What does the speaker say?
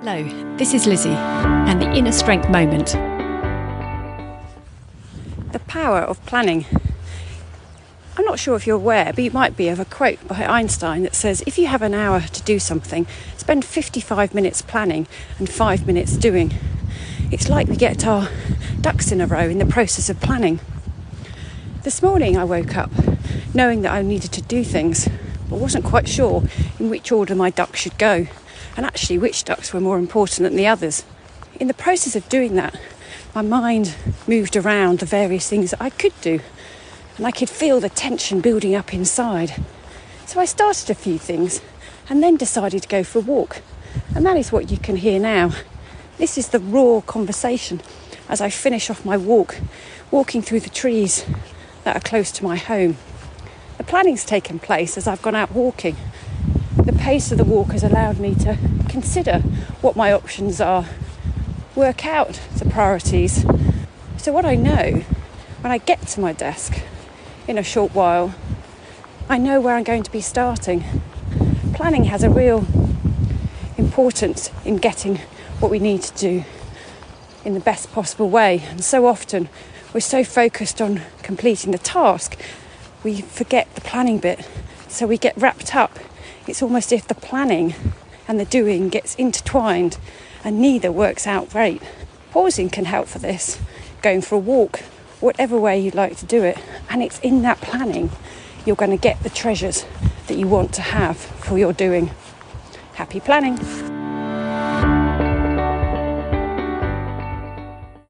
Hello, this is Lizzie and the Inner Strength Moment. The power of planning. I'm not sure if you're aware, but you might be of a quote by Einstein that says if you have an hour to do something, spend 55 minutes planning and five minutes doing. It's like we get our ducks in a row in the process of planning. This morning I woke up knowing that I needed to do things, but wasn't quite sure in which order my ducks should go, and actually which ducks were more important than the others. In the process of doing that, my mind moved around the various things that I could do, and I could feel the tension building up inside. So I started a few things and then decided to go for a walk. And that is what you can hear now. This is the raw conversation as I finish off my walk, walking through the trees that are close to my home. The planning's taken place as I've gone out walking. The pace of the walk has allowed me to consider what my options are, work out the priorities. So, what I know when I get to my desk in a short while, I know where I'm going to be starting. Planning has a real importance in getting what we need to do in the best possible way. And so often we're so focused on completing the task, we forget the planning bit. So we get wrapped up. It's almost if the planning and the doing gets intertwined and neither works out great. Pausing can help for this, going for a walk, whatever way you'd like to do it. And it's in that planning you're going to get the treasures that you want to have for your doing. Happy planning!